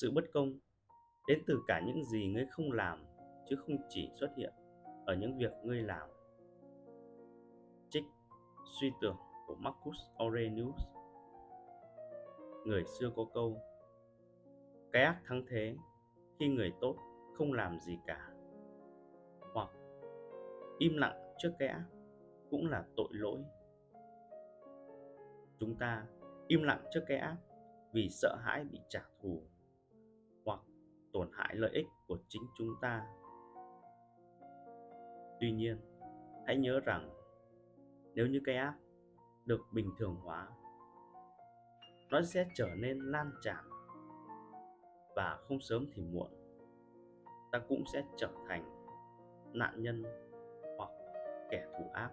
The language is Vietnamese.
sự bất công đến từ cả những gì ngươi không làm chứ không chỉ xuất hiện ở những việc ngươi làm. Trích suy tưởng của Marcus Aurelius. Người xưa có câu, cái ác thắng thế khi người tốt không làm gì cả. Hoặc, im lặng trước cái ác cũng là tội lỗi. Chúng ta im lặng trước cái ác vì sợ hãi bị trả thù tổn hại lợi ích của chính chúng ta. Tuy nhiên, hãy nhớ rằng nếu như cái app được bình thường hóa, nó sẽ trở nên lan tràn và không sớm thì muộn, ta cũng sẽ trở thành nạn nhân hoặc kẻ thù ác.